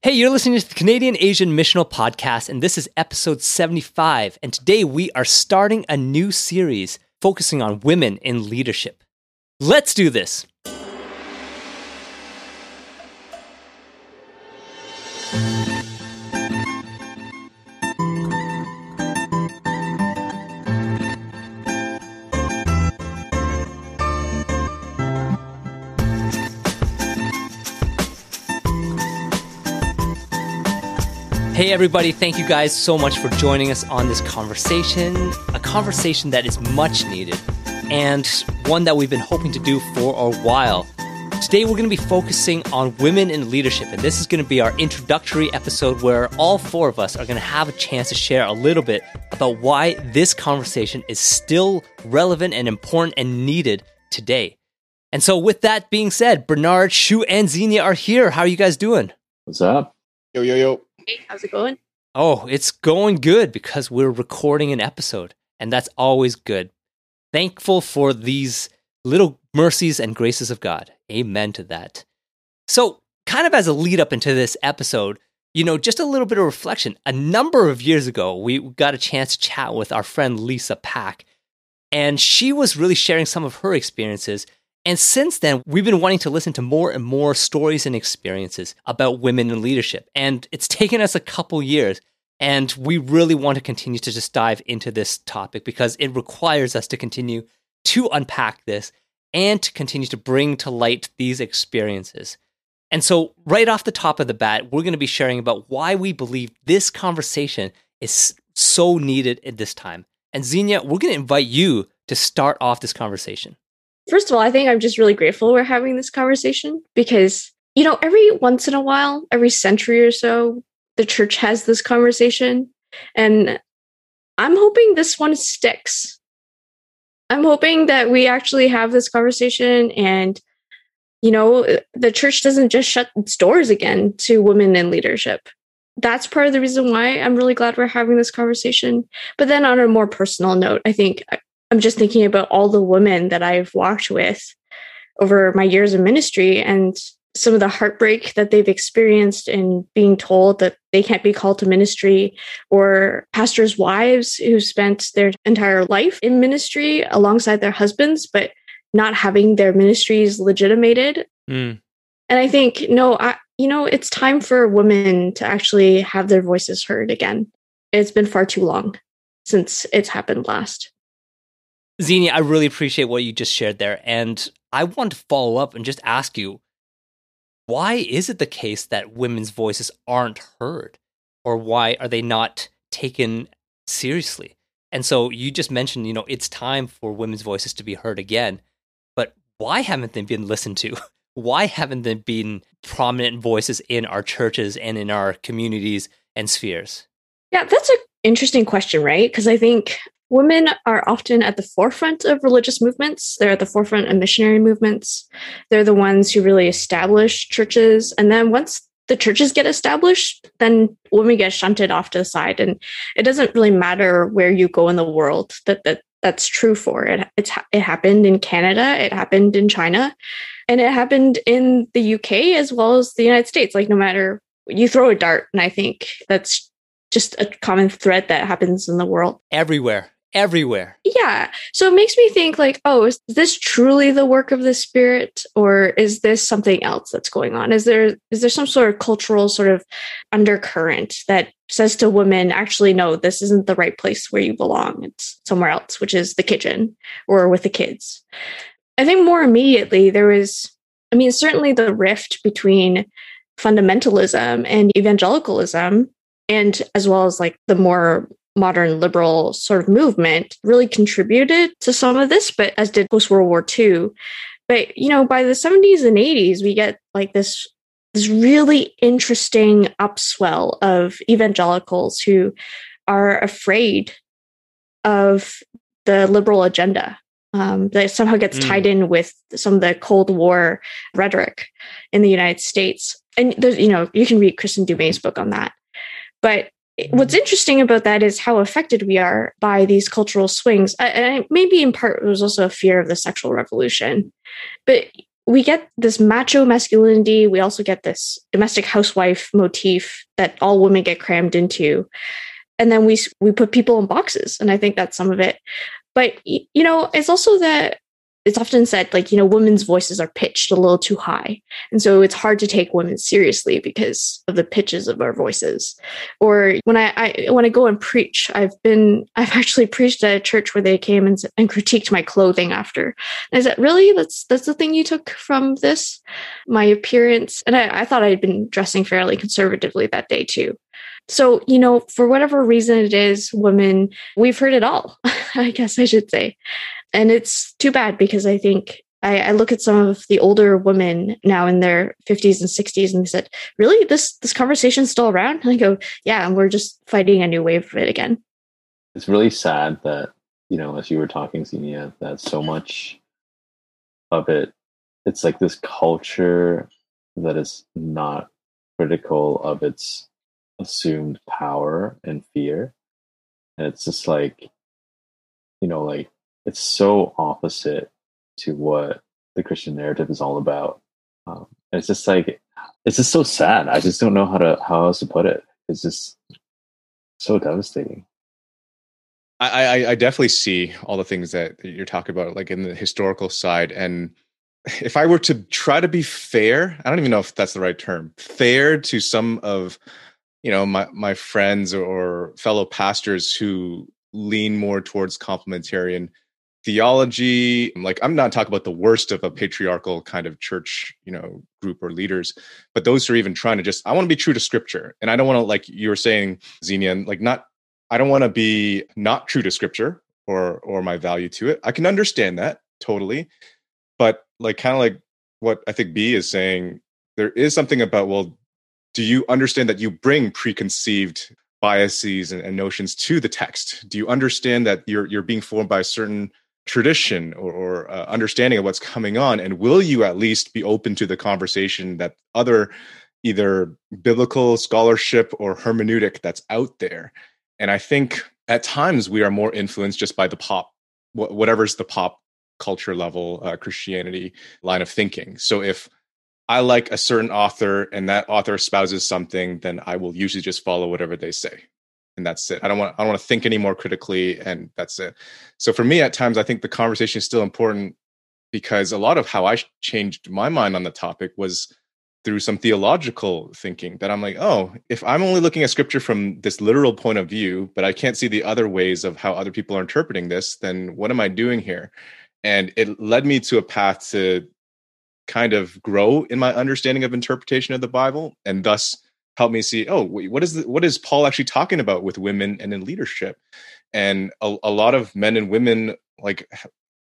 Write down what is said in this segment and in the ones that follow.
Hey, you're listening to the Canadian Asian Missional Podcast, and this is episode 75. And today we are starting a new series focusing on women in leadership. Let's do this. Hey, everybody, thank you guys so much for joining us on this conversation. A conversation that is much needed and one that we've been hoping to do for a while. Today, we're going to be focusing on women in leadership, and this is going to be our introductory episode where all four of us are going to have a chance to share a little bit about why this conversation is still relevant and important and needed today. And so, with that being said, Bernard, Shu, and Xenia are here. How are you guys doing? What's up? Yo, yo, yo. How's it going? Oh, it's going good because we're recording an episode, and that's always good. Thankful for these little mercies and graces of God. Amen to that. So, kind of as a lead up into this episode, you know, just a little bit of reflection. A number of years ago, we got a chance to chat with our friend Lisa Pack, and she was really sharing some of her experiences and since then, we've been wanting to listen to more and more stories and experiences about women in leadership. And it's taken us a couple years. And we really want to continue to just dive into this topic because it requires us to continue to unpack this and to continue to bring to light these experiences. And so, right off the top of the bat, we're going to be sharing about why we believe this conversation is so needed at this time. And Xenia, we're going to invite you to start off this conversation. First of all, I think I'm just really grateful we're having this conversation because, you know, every once in a while, every century or so, the church has this conversation. And I'm hoping this one sticks. I'm hoping that we actually have this conversation and, you know, the church doesn't just shut its doors again to women in leadership. That's part of the reason why I'm really glad we're having this conversation. But then on a more personal note, I think I'm just thinking about all the women that I've walked with over my years of ministry and some of the heartbreak that they've experienced in being told that they can't be called to ministry, or pastors' wives who spent their entire life in ministry alongside their husbands, but not having their ministries legitimated. Mm. And I think, no, I, you know, it's time for women to actually have their voices heard again. It's been far too long since it's happened last. Xenia, I really appreciate what you just shared there. And I want to follow up and just ask you why is it the case that women's voices aren't heard? Or why are they not taken seriously? And so you just mentioned, you know, it's time for women's voices to be heard again. But why haven't they been listened to? Why haven't they been prominent voices in our churches and in our communities and spheres? Yeah, that's an interesting question, right? Because I think Women are often at the forefront of religious movements. They're at the forefront of missionary movements. They're the ones who really establish churches. And then once the churches get established, then women get shunted off to the side. And it doesn't really matter where you go in the world that, that that's true for. It, it's, it happened in Canada, it happened in China, and it happened in the UK as well as the United States. Like, no matter you throw a dart, and I think that's just a common thread that happens in the world. Everywhere everywhere. Yeah. So it makes me think like, oh, is this truly the work of the spirit or is this something else that's going on? Is there is there some sort of cultural sort of undercurrent that says to women, actually no, this isn't the right place where you belong. It's somewhere else, which is the kitchen or with the kids. I think more immediately there was I mean, certainly the rift between fundamentalism and evangelicalism and as well as like the more modern liberal sort of movement really contributed to some of this, but as did post World War II. But you know, by the 70s and 80s, we get like this this really interesting upswell of evangelicals who are afraid of the liberal agenda um, that somehow gets mm. tied in with some of the Cold War rhetoric in the United States. And there's, you know, you can read Kristin Du Mez's book on that. But what's interesting about that is how affected we are by these cultural swings. And maybe in part it was also a fear of the sexual revolution. But we get this macho masculinity. We also get this domestic housewife motif that all women get crammed into. And then we we put people in boxes, and I think that's some of it. But you know, it's also that it's often said like you know women's voices are pitched a little too high. And so it's hard to take women seriously because of the pitches of our voices. Or when i, I when i go and preach i've been i've actually preached at a church where they came and, and critiqued my clothing after. And i said really? That's that's the thing you took from this? My appearance and I, I thought i'd been dressing fairly conservatively that day too. So, you know, for whatever reason it is, women, we've heard it all, I guess I should say and it's too bad because I think I, I, look at some of the older women now in their 50s and 60s and they said, really, this this conversation's still around? And I go, yeah, and we're just fighting a new wave of it again. It's really sad that, you know, as you were talking, Xenia, that so much of it, it's like this culture that is not critical of its assumed power and fear. And it's just like, you know, like it's so opposite to what the Christian narrative is all about. Um, it's just like it's just so sad. I just don't know how to how else to put it. It's just so devastating. I, I, I definitely see all the things that you're talking about, like in the historical side. And if I were to try to be fair, I don't even know if that's the right term, fair to some of you know my my friends or fellow pastors who lean more towards complementarian theology. Like i'm not talking about the worst of a patriarchal kind of church you know group or leaders but those who are even trying to just i want to be true to scripture. And i don't want to like you were saying xenia like not i don't want to be not true to scripture or or my value to it. I can understand that totally but like kind of like what i think b is saying there is something about well do you understand that you bring preconceived biases and, and notions to the text? Do you understand that you're you're being formed by a certain tradition or, or uh, understanding of what's coming on and will you at least be open to the conversation that other either biblical scholarship or hermeneutic that's out there? And i think at times we are more influenced just by the pop whatever's the pop culture level uh, christianity line of thinking. So if i like a certain author and that author espouses something then i will usually just follow whatever they say and that's it. I don't want I don't want to think any more critically, and that's it. So for me, at times, I think the conversation is still important because a lot of how I changed my mind on the topic was through some theological thinking that I'm like, oh, if I'm only looking at scripture from this literal point of view, but I can't see the other ways of how other people are interpreting this, then what am I doing here? And it led me to a path to kind of grow in my understanding of interpretation of the Bible and thus help me see oh what is the, what is paul actually talking about with women and in leadership? And a, a lot of men and women like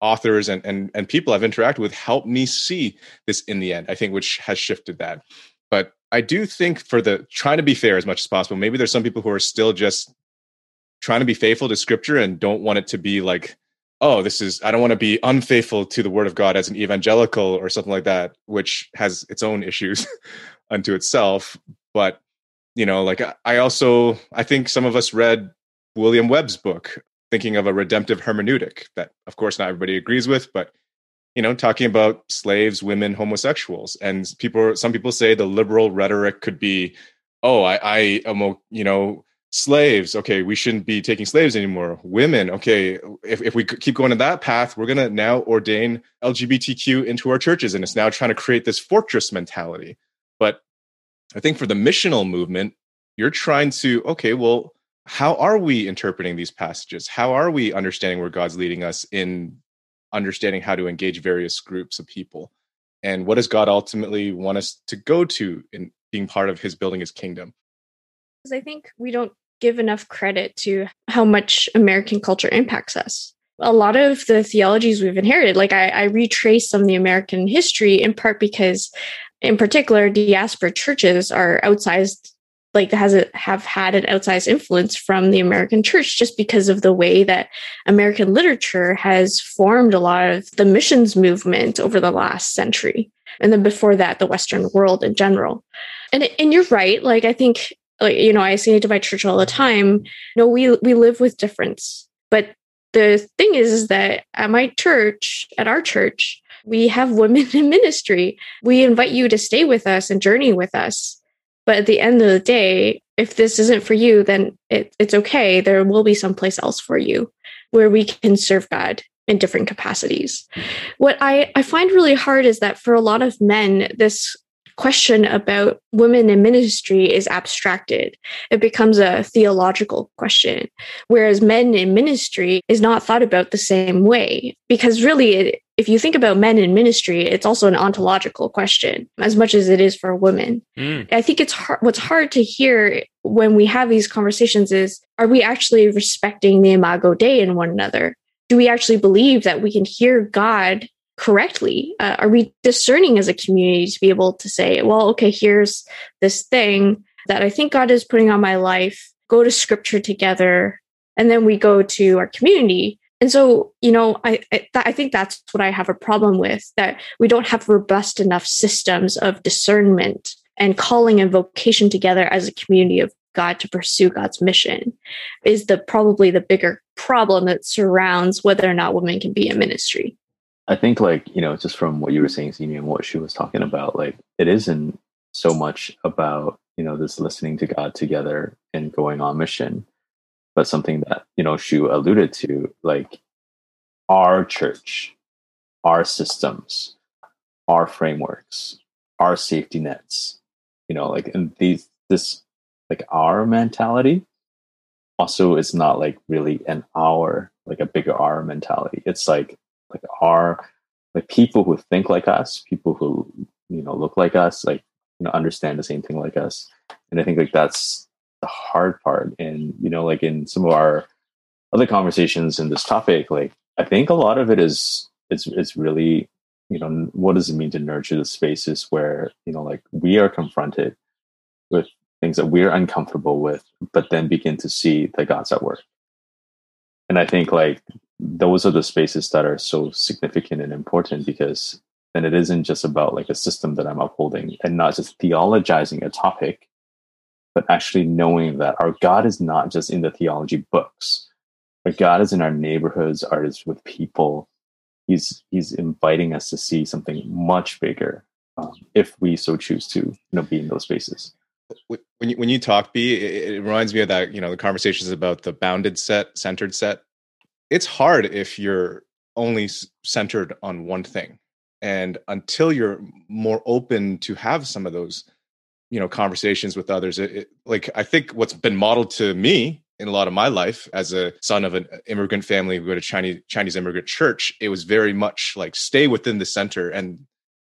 authors and, and and people i've interacted with help me see this in the end i think which has shifted that. But i do think for the trying to be fair as much as possible maybe there's some people who are still just trying to be faithful to scripture and don't want it to be like oh this is i don't want to be unfaithful to the word of god as an evangelical or something like that which has its own issues unto itself but you know, like I also I think some of us read William Webb's book, thinking of a redemptive hermeneutic that of course not everybody agrees with, but you know, talking about slaves, women, homosexuals. And people some people say the liberal rhetoric could be, oh, I, I am you know, slaves okay we shouldn't be taking slaves anymore women okay if, if we keep going to that path we're to now ordain lgbtq into our churches and it's now trying to create this fortress mentality but I think for the missional movement, you're trying to, okay, well, how are we interpreting these passages? How are we understanding where God's leading us in understanding how to engage various groups of people? And what does God ultimately want us to go to in being part of his building his kingdom? Because I think we don't give enough credit to how much American culture impacts us. A lot of the theologies we've inherited, like I, I retrace some of the American history in part because in particular, diaspora churches are outsized, like has a, have had an outsized influence from the American church just because of the way that American literature has formed a lot of the missions movement over the last century. And then before that, the Western world in general. And, and you're right. Like, I think, like, you know, I say to my church all the time, no, we, we live with difference. But the thing is, is that at my church, at our church, we have women in ministry. We invite you to stay with us and journey with us. But at the end of the day, if this isn't for you, then it, it's okay. There will be someplace else for you where we can serve God in different capacities. What I, I find really hard is that for a lot of men, this question about women in ministry is abstracted. It becomes a theological question, whereas men in ministry is not thought about the same way. Because really, it, if you think about men in ministry, it's also an ontological question as much as it is for women. Mm. I think it's hard, what's hard to hear when we have these conversations is are we actually respecting the imago Dei in one another? Do we actually believe that we can hear God correctly? Uh, are we discerning as a community to be able to say, well, okay, here's this thing that I think God is putting on my life, go to scripture together, and then we go to our community. And so, you know, I, I, I think that's what I have a problem with that we don't have robust enough systems of discernment and calling and vocation together as a community of God to pursue God's mission is the probably the bigger problem that surrounds whether or not women can be in ministry. I think like, you know, just from what you were saying, Xenia, and what she was talking about, like it isn't so much about, you know, this listening to God together and going on mission, but something that, you know, Shu alluded to, like our church, our systems, our frameworks, our safety nets, you know, like and these this like our mentality also is not like really an our like a bigger our mentality. It's like like are like people who think like us, people who you know look like us, like you know understand the same thing like us. And I think like that's the hard part. And you know, like in some of our other conversations in this topic, like I think a lot of it is it's it's really you know what does it mean to nurture the spaces where you know like we are confronted with things that we're uncomfortable with, but then begin to see the God's at work. And I think like those are the spaces that are so significant and important because then it isn't just about like a system that I'm upholding and not just theologizing a topic, but actually knowing that our God is not just in the theology books. Our God is in our neighborhoods, artists with people. He's he's inviting us to see something much bigger um, if we so choose to you know be in those spaces when you when you talk b it, it, reminds me of that you know the conversations about the bounded set centered set it's hard if you're only centered on one thing and until you're more open to have some of those you know conversations with others it, it, like i think what's been modeled to me in a lot of my life as a son of an uh, immigrant family we go to chinese chinese immigrant church it was very much like stay within the center and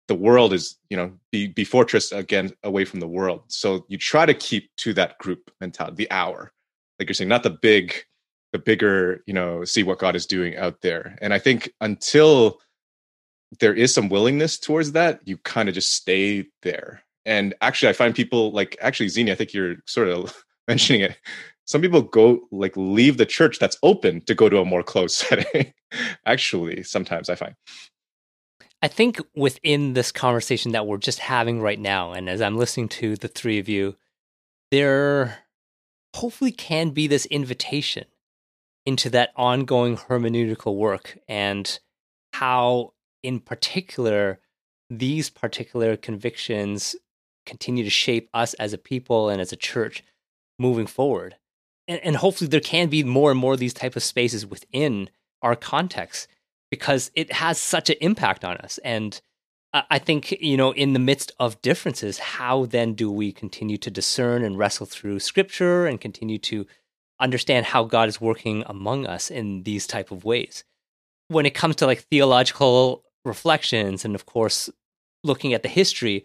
the world is you know be be fortress again away from the world. So you try to keep to that group mentality the hour. Like you're saying not the big the bigger you know see what god is doing out there. And i think until there is some willingness towards that you kind of just stay there. And actually i find people like actually Xenia i think you're sort of mentioning it. Some people go like leave the church that's open to go to a more closed setting actually sometimes i find. I think within this conversation that we're just having right now and as i'm listening to the three of you there hopefully can be this invitation into that ongoing hermeneutical work and how, in particular, these particular convictions continue to shape us as a people and as a church moving forward. And, and hopefully, there can be more and more of these type of spaces within our context because it has such an impact on us. And I think, you know, in the midst of differences, how then do we continue to discern and wrestle through scripture and continue to understand how God is working among us in these type of ways. When it comes to like theological reflections and of course looking at the history,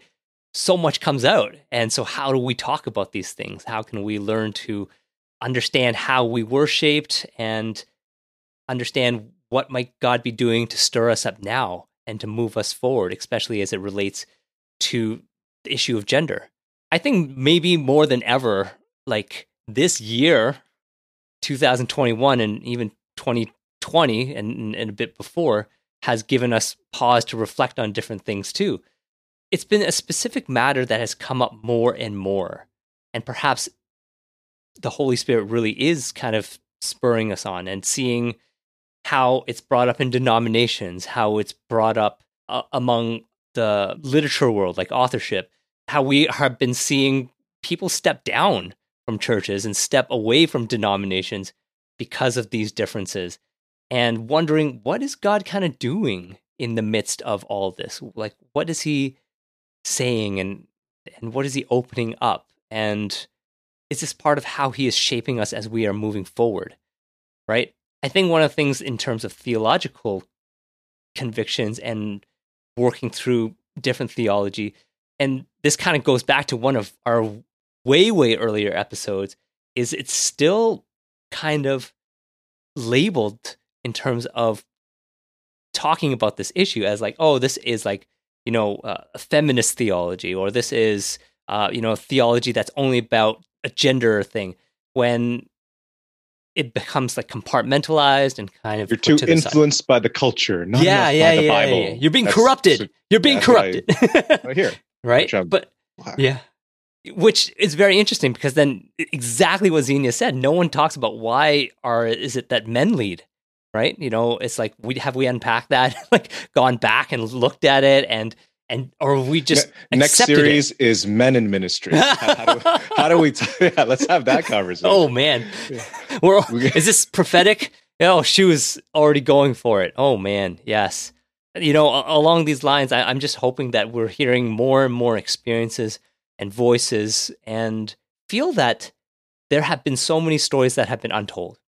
so much comes out. And so how do we talk about these things? How can we learn to understand how we were shaped and understand what might God be doing to stir us up now and to move us forward, especially as it relates to the issue of gender. I think maybe more than ever, like this year 2021 and even 2020 and, and a bit before has given us pause to reflect on different things too. It's been a specific matter that has come up more and more. And perhaps the Holy Spirit really is kind of spurring us on and seeing how it's brought up in denominations, how it's brought up uh, among the literature world, like authorship, how we have been seeing people step down from churches and step away from denominations because of these differences and wondering what is God kind of doing in the midst of all this? Like, what is he saying and, and what is he opening up? And is this part of how he is shaping us as we are moving forward? Right? I think one of the things in terms of theological convictions and working through different theology, and this kind of goes back to one of our way, way earlier episodes, is it's still kind of labeled in terms of talking about this issue as like, oh, this is like, you know, uh, a feminist theology, or this is, uh, you know, theology that's only about a gender thing. When it becomes like compartmentalized and kind of you're too to influenced by the culture, not yeah, yeah, yeah, Bible. yeah, You're being that's, corrupted. You're being corrupted. right here, right? But yeah, which is very interesting because then exactly what Xenia said. No one talks about why are is it that men lead, right? You know, it's like we have we unpacked that, like gone back and looked at it and and or we just ne- next series it. is men in ministry. how, do, how, do, we? T- yeah, let's have that conversation. Oh man, yeah. is this prophetic? Oh, she was already going for it. Oh man, yes. You know, along these lines, I, I'm just hoping that we're hearing more and more experiences and voices, and feel that there have been so many stories that have been untold,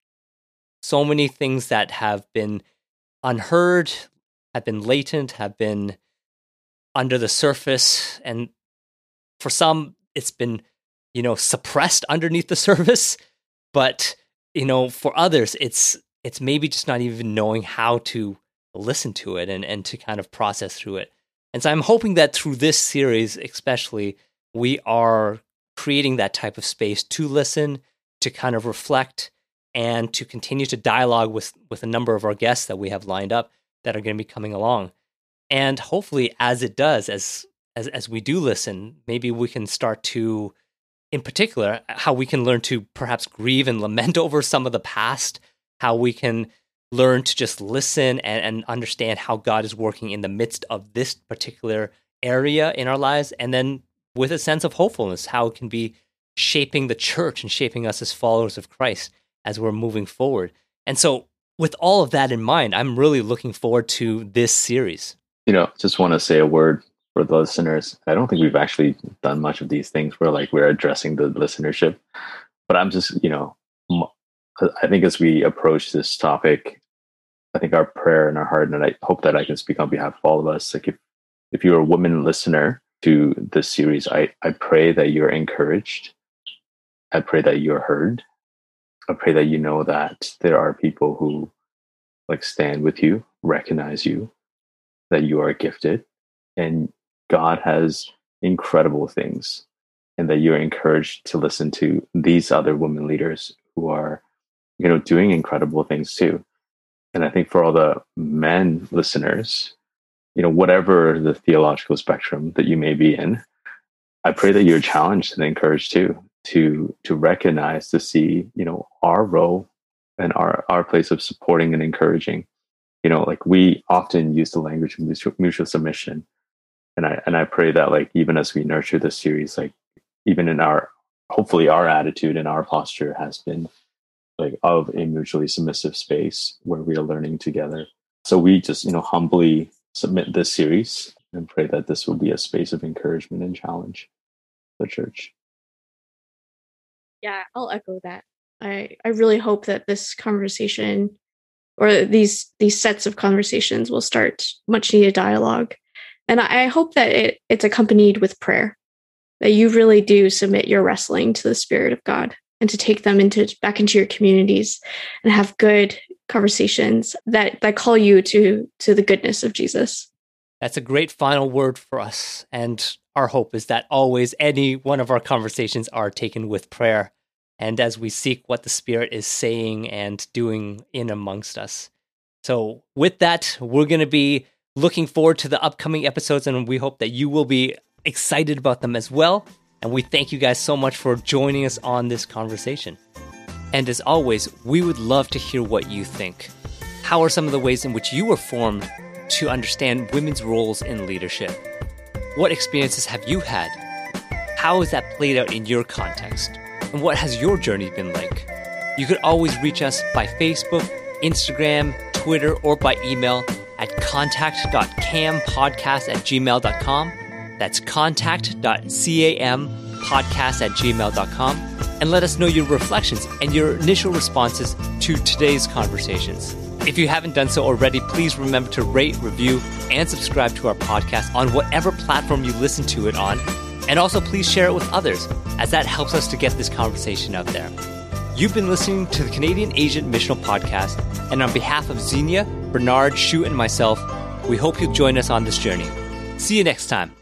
so many things that have been unheard, have been latent, have been under the surface and for some it's been you know suppressed underneath the surface. But you know for others it's it's maybe just not even knowing how to listen to it and and to kind of process through it. And so i'm hoping that through this series especially we are creating that type of space to listen to kind of reflect and to continue to dialogue with with a number of our guests that we have lined up that are going to be coming along. And hopefully as it does as as as we do listen maybe we can start to in particular how we can learn to perhaps grieve and lament over some of the past how we can learn to just listen and, and understand how god is working in the midst of this particular area in our lives and then with a sense of hopefulness how it can be shaping the church and shaping us as followers of christ as we're moving forward and so with all of that in mind i'm really looking forward to this series you know, just want to say a word for the listeners. I don't think we've actually done much of these things where like we're addressing the listenership, but I'm just, you know, I think as we approach this topic, I think our prayer and our heart, and I hope that I can speak on behalf of all of us. Like if, if you're a woman listener to this series, I, I pray that you're encouraged. I pray that you're heard. I pray that you know that there are people who like stand with you, recognize you, that you are gifted and God has incredible things and that you're encouraged to listen to these other women leaders who are you know doing incredible things too and i think for all the men listeners you know whatever the theological spectrum that you may be in i pray that you're challenged and encouraged too to to recognize to see you know our role and our our place of supporting and encouraging. You know like we often use the language of mutual, mutual submission. And i and i pray that like even as we nurture this series like even in our hopefully our attitude and our posture has been like of a mutually submissive space where we are learning together. So we just you know humbly submit this series and pray that this will be a space of encouragement and challenge for the church. Yeah i'll echo that. I i really hope that this conversation or these these sets of conversations will start much needed dialogue. And i hope that it, it's accompanied with prayer that you really do submit your wrestling to the spirit of god and to take them into back into your communities and have good conversations that that call you to to the goodness of jesus that's a great final word for us and our hope is that always any one of our conversations are taken with prayer and as we seek what the Spirit is saying and doing in amongst us. So, with that, we're going to be looking forward to the upcoming episodes, and we hope that you will be excited about them as well. And we thank you guys so much for joining us on this conversation. And as always, we would love to hear what you think. How are some of the ways in which you were formed to understand women's roles in leadership. What experiences have you had? How has that played out in your context? And what has your journey been like? You could always reach us by Facebook, Instagram, Twitter, or by email at contact.campodcast at gmail.com. That's contact.campodcast at gmail.com. And let us know your reflections and your initial responses to today's conversations. If you haven't done so already, please remember to rate, review, and subscribe to our podcast on whatever platform you listen to it on. And also, please share it with others, as that helps us to get this conversation out there. You've been listening to the Canadian Asian Missional Podcast, and on behalf of Xenia, Bernard, Shu, and myself, we hope you'll join us on this journey. See you next time.